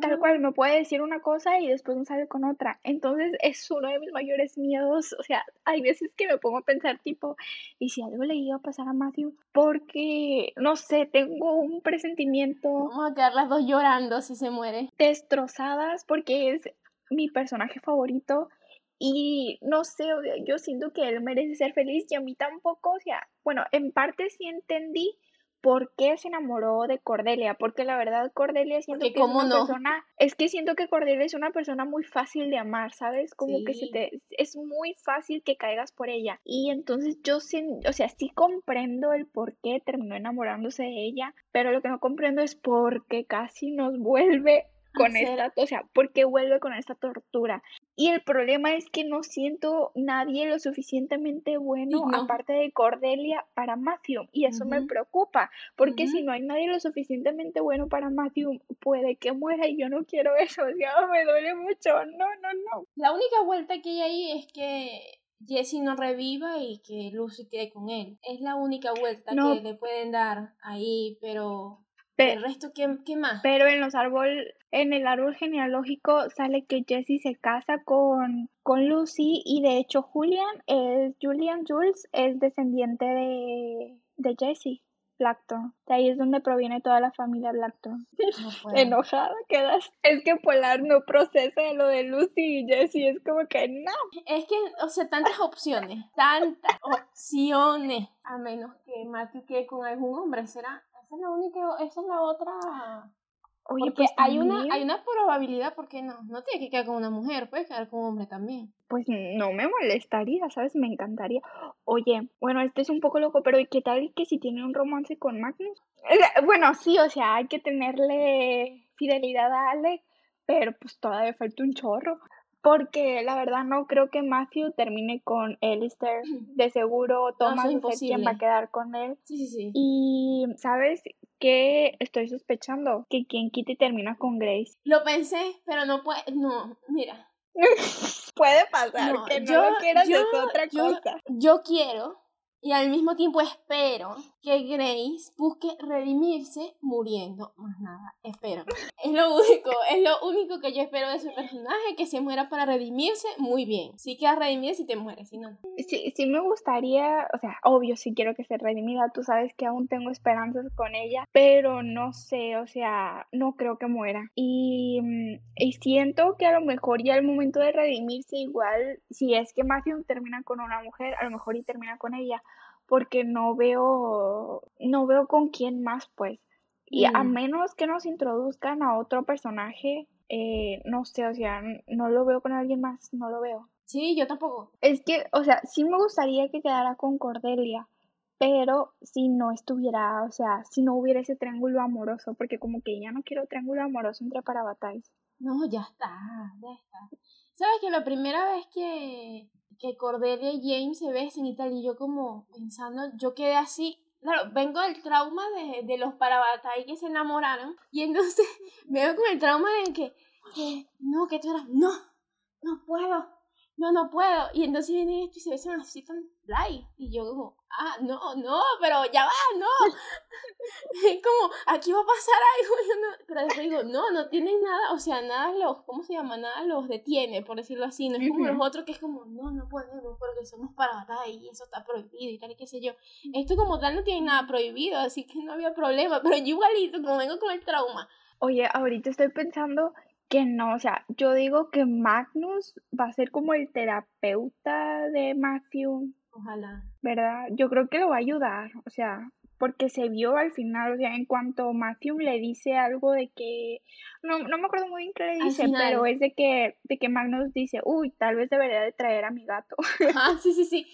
Tal cual, me puede decir una cosa y después me sale con otra. Entonces es uno de mis mayores miedos. O sea, hay veces que me pongo a pensar tipo, ¿y si algo le iba a pasar a Matthew? Porque, no sé, tengo un presentimiento... Vamos a quedar las dos llorando si se muere. Destrozadas porque es mi personaje favorito. Y no sé, yo siento que él merece ser feliz y a mí tampoco. O sea, bueno, en parte sí entendí por qué se enamoró de Cordelia, porque la verdad Cordelia siento que es una persona, es que siento que Cordelia es una persona muy fácil de amar, ¿sabes? Como que se te es muy fácil que caigas por ella. Y entonces yo sí, o sea, sí comprendo el por qué terminó enamorándose de ella, pero lo que no comprendo es por qué casi nos vuelve con esta, o sea, porque vuelve con esta tortura. Y el problema es que no siento nadie lo suficientemente bueno, aparte de Cordelia, para Matthew. Y eso me preocupa, porque si no hay nadie lo suficientemente bueno para Matthew, puede que muera y yo no quiero eso. O sea, me duele mucho. No, no, no. La única vuelta que hay ahí es que Jesse no reviva y que Lucy quede con él. Es la única vuelta que le pueden dar ahí, pero el resto, ¿qué, ¿qué, más? Pero en los árboles, en el árbol genealógico sale que Jesse se casa con, con Lucy y de hecho Julian es, Julian Jules es descendiente de, de Jesse. Blackton. De ahí es donde proviene toda la familia Blackton. Enojada quedas. Es que Polar no procesa lo de Lucy y Jesse. Es como que no. Es que, o sea, tantas opciones. Tantas opciones. A menos que Matthew quede con algún hombre, ¿será? Esa es la única, esa es la otra. Oye, pues hay una, hay una probabilidad, ¿por qué no? No tiene que quedar con una mujer, puede quedar con un hombre también. Pues no me molestaría, ¿sabes? Me encantaría. Oye, bueno, este es un poco loco, pero ¿qué tal que si tiene un romance con Magnus? Bueno, sí, o sea, hay que tenerle fidelidad a Ale, pero pues todavía falta un chorro porque la verdad no creo que Matthew termine con Alistair. De seguro Thomas no, es quien va a quedar con él. Sí, sí, sí. Y, ¿sabes qué estoy sospechando? Que quien Kitty termina con Grace. Lo pensé, pero no puede, no, mira. puede pasar, que no lo quieras es otra cosa. Yo quiero y al mismo tiempo espero que Grace busque redimirse muriendo. Más nada, espero. Es lo único, es lo único que yo espero de ese personaje, que se muera para redimirse, muy bien. Si quieres redimir si te mueres, si no. Sí, sí me gustaría, o sea, obvio sí quiero que se redimida, tú sabes que aún tengo esperanzas con ella, pero no sé, o sea, no creo que muera. Y, mm, y siento que a lo mejor ya al momento de redimirse igual, si es que Matthew termina con una mujer, a lo mejor y termina con ella, porque no veo, no veo con quién más, pues. Y a mm. menos que nos introduzcan a otro personaje, eh, no sé, o sea, no lo veo con alguien más, no lo veo. Sí, yo tampoco. Es que, o sea, sí me gustaría que quedara con Cordelia, pero si no estuviera, o sea, si no hubiera ese triángulo amoroso, porque como que ya no quiero triángulo amoroso entre Parabatais. No, ya está, ya está. ¿Sabes que la primera vez que, que Cordelia y James se besan y tal, y yo como pensando, yo quedé así, claro, vengo del trauma de, de los Parabatai que se enamoraron, y entonces me veo con el trauma de que, que no, que tú eras, no, no puedo, no, no puedo. Y entonces viene esto y se besan así tan light. Y yo como, ah, no, no, pero ya va, no. es como, aquí va a pasar algo. pero después digo, no, no tienen nada, o sea, nada los, ¿cómo se llama? Nada los detiene, por decirlo así. No es como los otros que es como, no, no podemos porque somos para batalla y eso está prohibido y tal y qué sé yo. Esto como tal no tiene nada prohibido, así que no había problema. Pero yo igualito, como vengo con el trauma. Oye, ahorita estoy pensando que no, o sea, yo digo que Magnus va a ser como el terapeuta de Matthew. Ojalá. ¿Verdad? Yo creo que lo va a ayudar, o sea, porque se vio al final, o sea, en cuanto Matthew le dice algo de que, no, no me acuerdo muy bien qué le dice, pero es de que, de que Magnus dice, uy, tal vez debería de traer a mi gato. Ah, sí, sí, sí.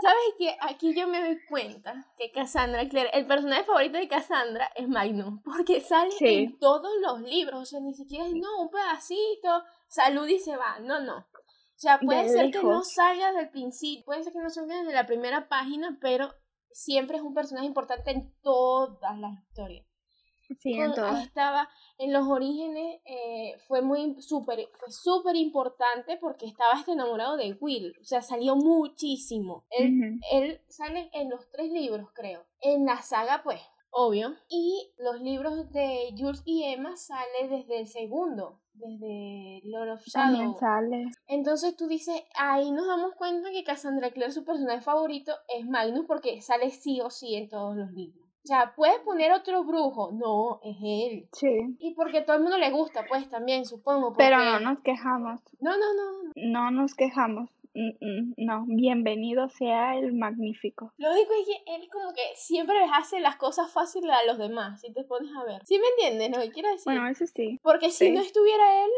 ¿Sabes que Aquí yo me doy cuenta que Cassandra Clare, el personaje favorito de Cassandra es Magnus, porque sale en todos los libros, o sea, ni siquiera es, no, un pedacito, salud y se va, no, no. O sea, puede ser que no salga del principio, puede ser que no salga desde la primera página, pero siempre es un personaje importante en todas las historias. Sí, en todas. Estaba en los orígenes, eh, fue muy súper, fue súper importante porque estaba este enamorado de Will, o sea, salió muchísimo. Él, él sale en los tres libros, creo. En la saga, pues, obvio. Y los libros de Jules y Emma sale desde el segundo, desde Lord of Shadow. También sale. Entonces tú dices, ahí nos damos cuenta que Cassandra Clare, su personaje favorito, es Magnus porque sale sí o sí en todos los libros. O sea, puedes poner otro brujo. No, es él. Sí. Y porque todo el mundo le gusta, pues también, supongo. Pero no nos quejamos. No, no, no. No nos quejamos. No, bienvenido sea el magnífico. Lo único es que él como que siempre les hace las cosas fáciles a los demás, si te pones a ver. ¿Sí me entiendes lo que quiero decir? Bueno, eso sí. Porque si no estuviera él,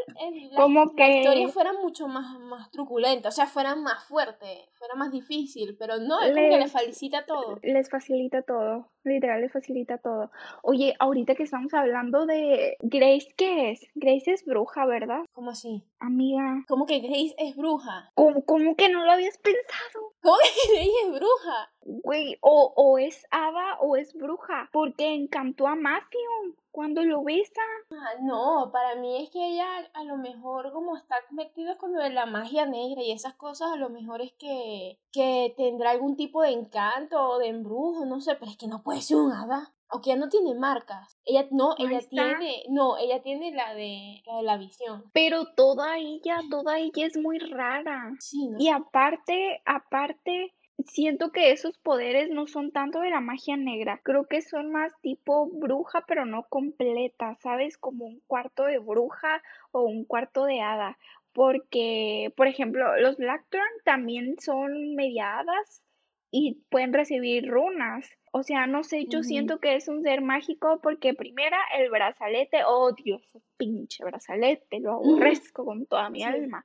la, como que... historia fuera mucho más, más truculenta, o sea, fuera más fuerte, fuera más difícil, pero no, es como que les facilita todo. Les facilita todo, literal les facilita todo. Oye, ahorita que estamos hablando de Grace, ¿qué es? Grace es bruja, ¿verdad? ¿Cómo así? Amiga. ¿Cómo que Grace es bruja? ¿Cómo, cómo que no lo habías pensado? ¿Cómo que Grace es bruja? Güey, o, o es hada o es bruja, porque encantó a Matthew cuando lo besa. Ah, no, para mí es que ella a lo mejor como está metida con lo de la magia negra y esas cosas, a lo mejor es que, que tendrá algún tipo de encanto o de embrujo, no sé, pero es que no puede ser un hada. Aunque ya no tiene marcas. Ella no, ella tiene, no, ella tiene la de la de la visión. Pero toda ella, toda ella es muy rara. Sí, Y aparte, aparte siento que esos poderes no son tanto de la magia negra, creo que son más tipo bruja, pero no completa, ¿sabes? Como un cuarto de bruja o un cuarto de hada. Porque, por ejemplo, los Blackthorn también son mediadas y pueden recibir runas. O sea, no sé, yo siento que es un ser mágico porque primera el brazalete, oh Dios, pinche brazalete, lo aborrezco con toda mi alma.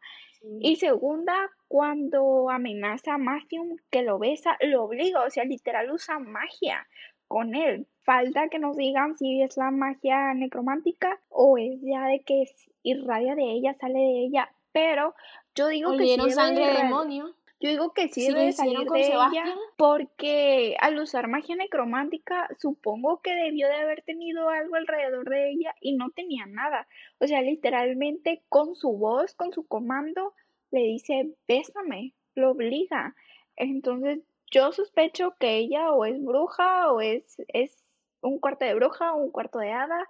Y segunda, cuando amenaza a Matthew que lo besa, lo obliga, o sea, literal usa magia con él. Falta que nos digan si es la magia necromántica o es ya de que irradia de ella, sale de ella. Pero yo digo que sí sangre de demonio. Yo digo que sí debe salir de ella porque al usar magia necromántica supongo que debió de haber tenido algo alrededor de ella y no tenía nada. O sea, literalmente con su voz, con su comando, le dice, bésame, lo obliga. Entonces yo sospecho que ella o es bruja o es, es un cuarto de bruja o un cuarto de hada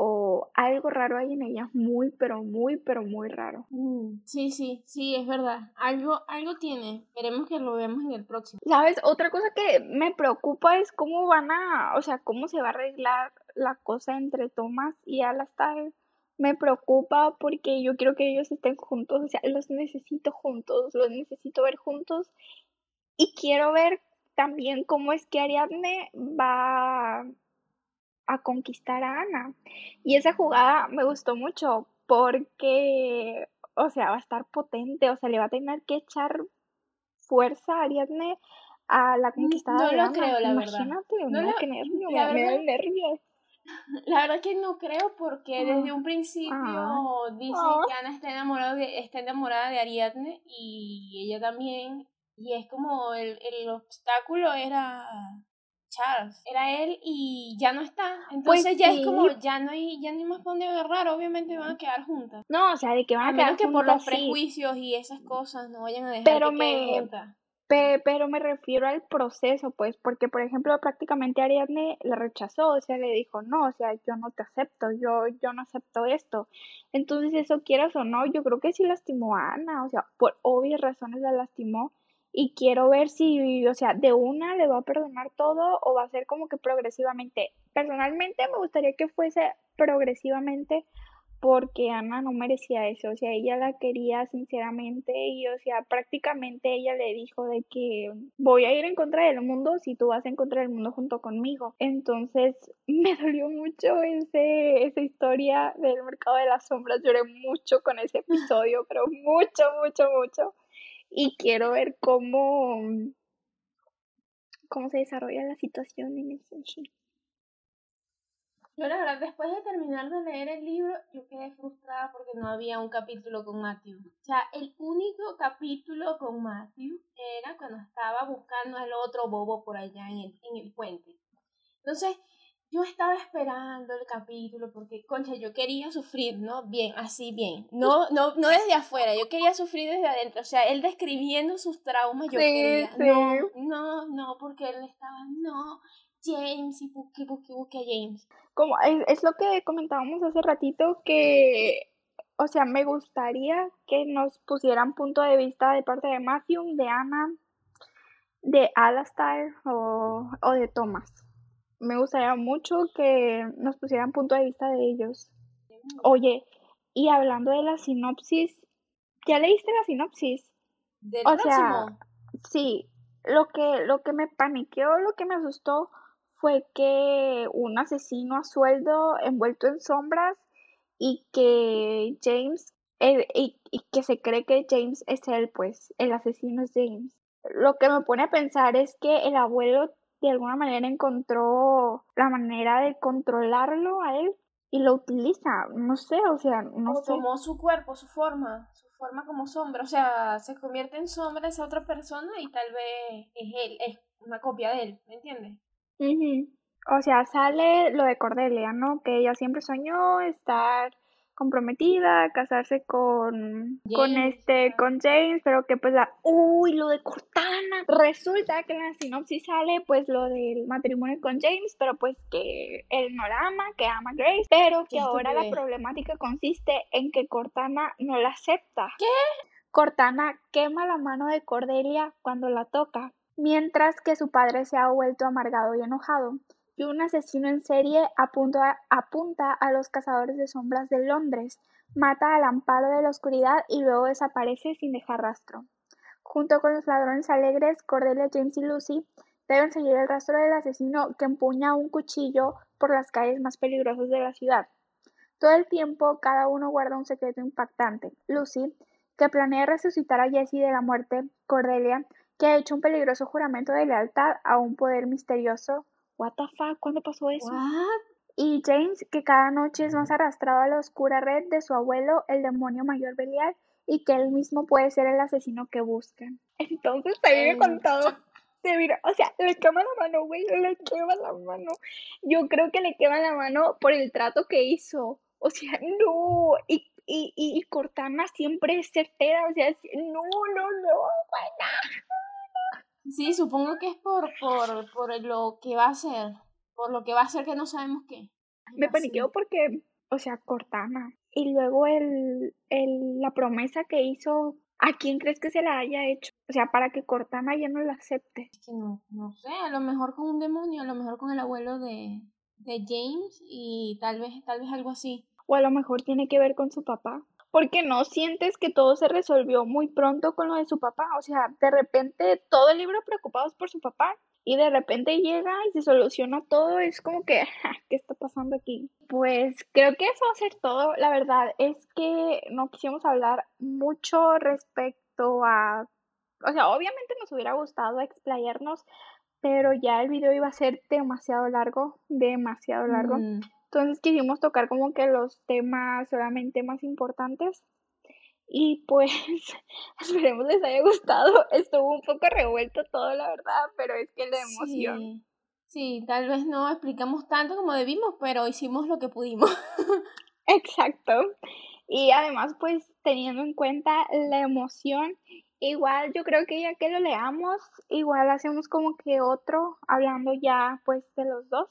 o algo raro hay en ella, muy, pero muy, pero muy raro. Mm, sí, sí, sí, es verdad. Algo, algo tiene. Esperemos que lo veamos en el próximo. ¿Sabes? Otra cosa que me preocupa es cómo van a, o sea, cómo se va a arreglar la cosa entre Thomas y Alastar. Me preocupa porque yo quiero que ellos estén juntos, o sea, los necesito juntos, los necesito ver juntos y quiero ver también cómo es que Ariadne va a conquistar a Ana. Y esa jugada me gustó mucho porque, o sea, va a estar potente, o sea, le va a tener que echar fuerza a Ariadne a la conquistada de Ana. creo, la Imagínate, verdad. No, qué nervio, me, da nervio. La verdad que no creo porque desde un principio ah. dice ah. que Ana está enamorada de, está enamorada de Ariadne y ella también. Y es como el, el obstáculo era Charles. Era él y ya no está. Entonces pues ya es como, ya no hay, ya no hay más dónde agarrar, obviamente van a quedar juntas. No, o sea, de que van a, a menos que por los prejuicios y esas cosas no vayan a dejar pero que me, juntas. pero me refiero al proceso, pues, porque por ejemplo prácticamente Ariadne la rechazó, o sea, le dijo, no, o sea, yo no te acepto, yo, yo no acepto esto. Entonces eso quieras o no, yo creo que sí lastimó a Ana, o sea, por obvias razones la lastimó, y quiero ver si, o sea, de una le va a perdonar todo o va a ser como que progresivamente. Personalmente me gustaría que fuese progresivamente porque Ana no merecía eso, o sea, ella la quería sinceramente y, o sea, prácticamente ella le dijo de que voy a ir en contra del mundo si tú vas en contra del mundo junto conmigo. Entonces, me dolió mucho ese, esa historia del mercado de las sombras, lloré mucho con ese episodio, pero mucho, mucho, mucho y quiero ver cómo, cómo se desarrolla la situación en el sentido. Yo la verdad, después de terminar de leer el libro, yo quedé frustrada porque no había un capítulo con Matthew. O sea, el único capítulo con Matthew era cuando estaba buscando al otro bobo por allá en el, en el puente. Entonces, yo estaba esperando el capítulo porque, concha, yo quería sufrir, ¿no? Bien, así bien. No, no, no desde afuera, yo quería sufrir desde adentro. O sea, él describiendo sus traumas, yo quería. No, no, no, porque él estaba, no, James, y busque, busque, busque a James. Como, es, es lo que comentábamos hace ratito, que, o sea, me gustaría que nos pusieran punto de vista de parte de Matthew, de Anna, de Alastair o, o de Thomas me gustaría mucho que nos pusieran punto de vista de ellos. Oye, y hablando de la sinopsis, ¿ya leíste la sinopsis? ¿Del o sea, sí, lo que, lo que me paniqueó, lo que me asustó fue que un asesino a sueldo envuelto en sombras y que James, eh, y, y que se cree que James es él, pues, el asesino es James. Lo que me pone a pensar es que el abuelo de alguna manera encontró la manera de controlarlo a él y lo utiliza, no sé, o sea, no o tomó su cuerpo, su forma, su forma como sombra, o sea, se convierte en sombra esa otra persona y tal vez es él, es una copia de él, ¿me entiendes? O sea, sale lo de Cordelia, ¿no? Que ella siempre soñó estar comprometida, casarse con, con este, con James, pero que pues la, uy, lo de Cortana, resulta que en la sinopsis sale pues lo del matrimonio con James, pero pues que él no la ama, que ama a Grace, pero que ahora la problemática consiste en que Cortana no la acepta. ¿Qué? Cortana quema la mano de Cordelia cuando la toca, mientras que su padre se ha vuelto amargado y enojado y un asesino en serie apunta, apunta a los cazadores de sombras de Londres, mata al amparo de la oscuridad y luego desaparece sin dejar rastro. Junto con los ladrones alegres, Cordelia, James y Lucy deben seguir el rastro del asesino que empuña un cuchillo por las calles más peligrosas de la ciudad. Todo el tiempo, cada uno guarda un secreto impactante. Lucy, que planea resucitar a Jesse de la muerte, Cordelia, que ha hecho un peligroso juramento de lealtad a un poder misterioso what the fuck, ¿cuándo pasó eso? Y James, que cada noche es más arrastrado a la oscura red de su abuelo, el demonio mayor Belial, y que él mismo puede ser el asesino que buscan. Entonces ahí me contó, mira, o sea, le quema la mano, güey, le quema la mano. Yo creo que le quema la mano por el trato que hizo. O sea, no, y, y, y, Cortana siempre es certera, o sea, no, no, no, buena. Sí, supongo que es por, por, por lo que va a ser, por lo que va a ser que no sabemos qué. Me paniqueo porque o sea, Cortana. Y luego el, el, la promesa que hizo, ¿a quién crees que se la haya hecho? O sea, para que Cortana ya no la acepte. Es que no, no sé, a lo mejor con un demonio, a lo mejor con el abuelo de, de James y tal vez, tal vez algo así. O a lo mejor tiene que ver con su papá. Porque no sientes que todo se resolvió muy pronto con lo de su papá. O sea, de repente todo el libro preocupados por su papá y de repente llega y se soluciona todo. Es como que, ¿qué está pasando aquí? Pues creo que eso va a ser todo. La verdad es que no quisimos hablar mucho respecto a... O sea, obviamente nos hubiera gustado explayarnos, pero ya el video iba a ser demasiado largo, demasiado largo. Mm. Entonces quisimos tocar como que los temas solamente más importantes. Y pues esperemos les haya gustado. Estuvo un poco revuelto todo, la verdad, pero es que la emoción. Sí, tal vez no explicamos tanto como debimos, pero hicimos lo que pudimos. Exacto. Y además, pues teniendo en cuenta la emoción, igual yo creo que ya que lo leamos, igual hacemos como que otro, hablando ya pues de los dos,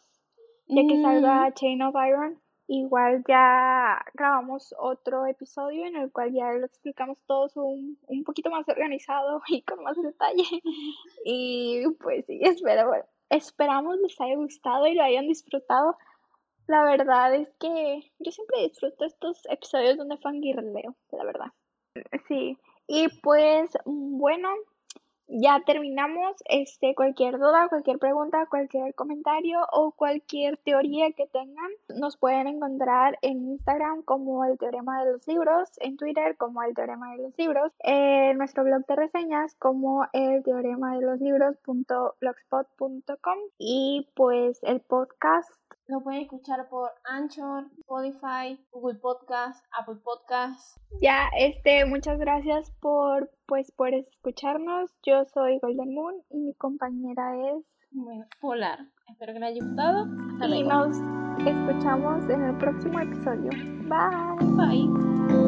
ya que salga mm. Chain of Iron Igual ya grabamos otro episodio en el cual ya lo explicamos todos un, un poquito más organizado y con más detalle. Y pues sí, espero, esperamos les haya gustado y lo hayan disfrutado. La verdad es que yo siempre disfruto estos episodios donde fangirleo, la verdad. Sí, y pues bueno, ya terminamos. Este, cualquier duda, cualquier pregunta, cualquier comentario o cualquier teoría que tengan, nos pueden encontrar en Instagram como el Teorema de los Libros, en Twitter como el Teorema de los Libros, en nuestro blog de reseñas como el Teorema de los Libros.blogspot.com y pues el podcast lo pueden escuchar por Anchor, Spotify, Google Podcast, Apple Podcast. Ya, este, muchas gracias por, pues, por escucharnos. Yo soy Golden Moon y mi compañera es bueno, Polar. Espero que les haya gustado. y nos escuchamos en el próximo episodio. Bye. Bye.